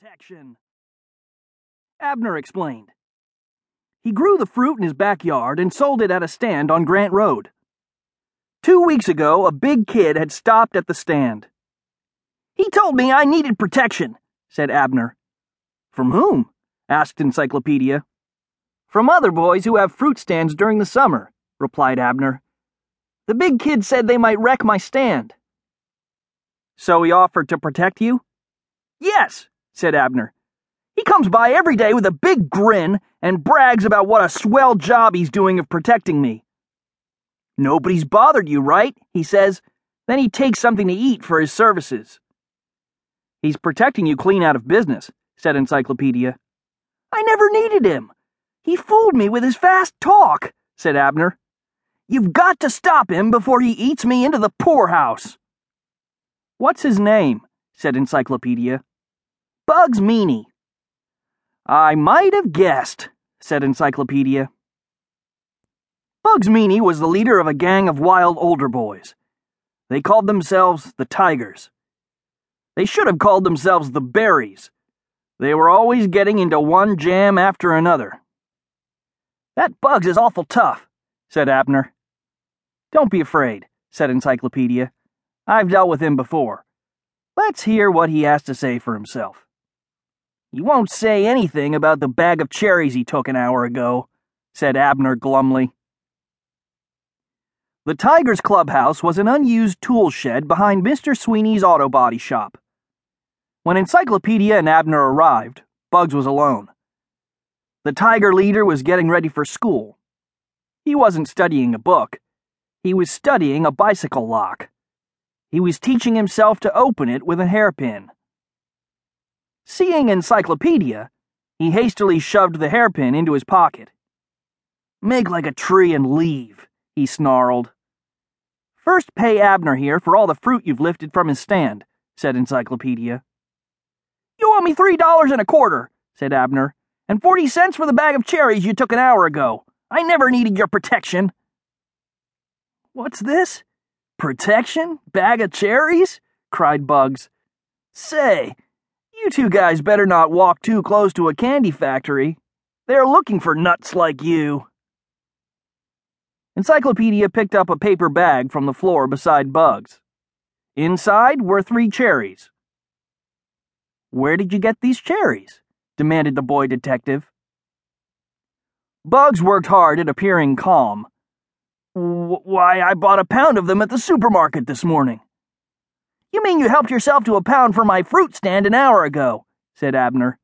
protection. Abner explained. He grew the fruit in his backyard and sold it at a stand on Grant Road. Two weeks ago, a big kid had stopped at the stand. He told me I needed protection, said Abner. From whom? asked Encyclopedia. From other boys who have fruit stands during the summer, replied Abner. The big kid said they might wreck my stand. So he offered to protect you? Yes, said Abner. He comes by every day with a big grin and brags about what a swell job he's doing of protecting me. Nobody's bothered you, right? He says. Then he takes something to eat for his services. He's protecting you clean out of business, said Encyclopedia. I never needed him. He fooled me with his fast talk, said Abner. You've got to stop him before he eats me into the poorhouse. What's his name? said Encyclopedia. Bugs Meany. I might have guessed, said Encyclopedia. Bugs Meany was the leader of a gang of wild older boys. They called themselves the Tigers. They should have called themselves the Berries. They were always getting into one jam after another. That Bugs is awful tough, said Abner. Don't be afraid, said Encyclopedia. I've dealt with him before. Let's hear what he has to say for himself. You won't say anything about the bag of cherries he took an hour ago, said Abner glumly. The Tiger's clubhouse was an unused tool shed behind Mr. Sweeney's auto body shop. When Encyclopedia and Abner arrived, Bugs was alone. The Tiger leader was getting ready for school. He wasn't studying a book, he was studying a bicycle lock. He was teaching himself to open it with a hairpin. Seeing Encyclopedia, he hastily shoved the hairpin into his pocket. Make like a tree and leave, he snarled. First pay Abner here for all the fruit you've lifted from his stand, said Encyclopedia. You owe me three dollars and a quarter, said Abner, and forty cents for the bag of cherries you took an hour ago. I never needed your protection. What's this? Protection? Bag of cherries? cried Bugs. Say, you two guys better not walk too close to a candy factory. They're looking for nuts like you. Encyclopedia picked up a paper bag from the floor beside Bugs. Inside were three cherries. Where did you get these cherries? demanded the boy detective. Bugs worked hard at appearing calm. Why, I bought a pound of them at the supermarket this morning. You mean you helped yourself to a pound for my fruit stand an hour ago, said Abner.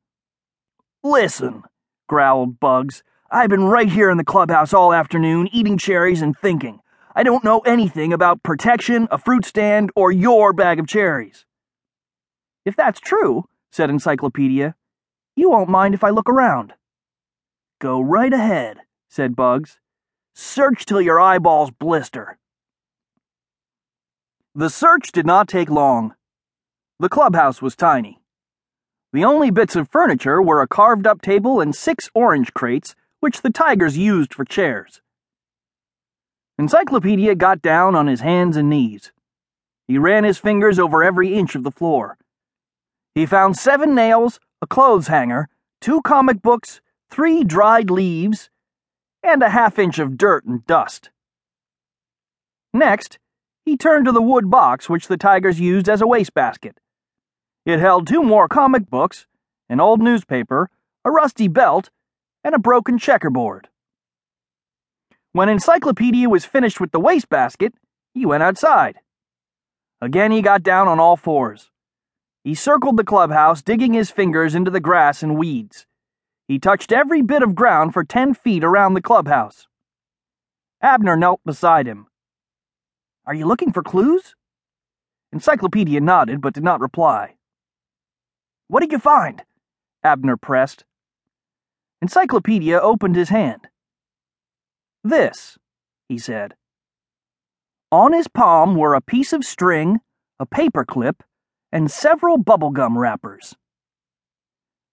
Listen, growled Bugs. I've been right here in the clubhouse all afternoon, eating cherries and thinking. I don't know anything about protection, a fruit stand, or your bag of cherries. If that's true, said Encyclopedia, you won't mind if I look around. Go right ahead, said Bugs. Search till your eyeballs blister. The search did not take long. The clubhouse was tiny. The only bits of furniture were a carved up table and six orange crates, which the tigers used for chairs. Encyclopedia got down on his hands and knees. He ran his fingers over every inch of the floor. He found seven nails, a clothes hanger, two comic books, three dried leaves, and a half inch of dirt and dust. Next, he turned to the wood box which the tigers used as a wastebasket. It held two more comic books, an old newspaper, a rusty belt, and a broken checkerboard. When Encyclopedia was finished with the wastebasket, he went outside. Again, he got down on all fours. He circled the clubhouse, digging his fingers into the grass and weeds. He touched every bit of ground for ten feet around the clubhouse. Abner knelt beside him. Are you looking for clues? Encyclopedia nodded but did not reply. What did you find? Abner pressed. Encyclopedia opened his hand. This, he said. On his palm were a piece of string, a paper clip, and several bubblegum wrappers.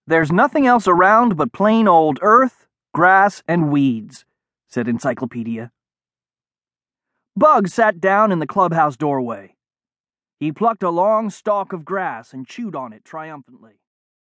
There's nothing else around but plain old earth, grass, and weeds, said Encyclopedia. Bugs sat down in the clubhouse doorway. He plucked a long stalk of grass and chewed on it triumphantly.